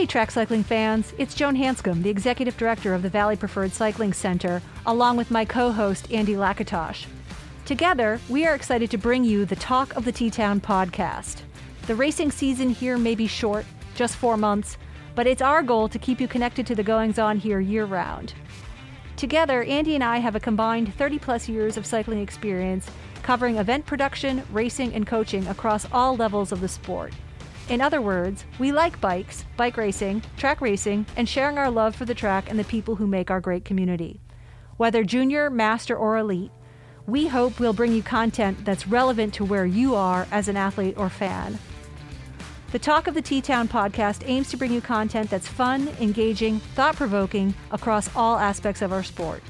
Hey, track cycling fans, it's Joan Hanscom, the Executive Director of the Valley Preferred Cycling Center, along with my co host, Andy Lakatosh. Together, we are excited to bring you the Talk of the T Town podcast. The racing season here may be short, just four months, but it's our goal to keep you connected to the goings on here year round. Together, Andy and I have a combined 30 plus years of cycling experience covering event production, racing, and coaching across all levels of the sport. In other words, we like bikes, bike racing, track racing, and sharing our love for the track and the people who make our great community. Whether junior, master, or elite, we hope we'll bring you content that's relevant to where you are as an athlete or fan. The Talk of the T Town podcast aims to bring you content that's fun, engaging, thought provoking across all aspects of our sport.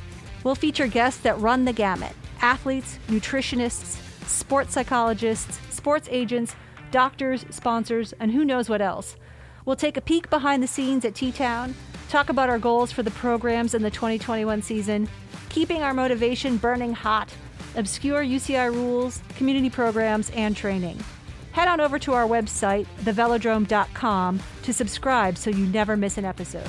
We'll feature guests that run the gamut athletes, nutritionists, sports psychologists, sports agents, doctors, sponsors, and who knows what else. We'll take a peek behind the scenes at T Town, talk about our goals for the programs in the 2021 season, keeping our motivation burning hot, obscure UCI rules, community programs, and training. Head on over to our website, thevelodrome.com, to subscribe so you never miss an episode.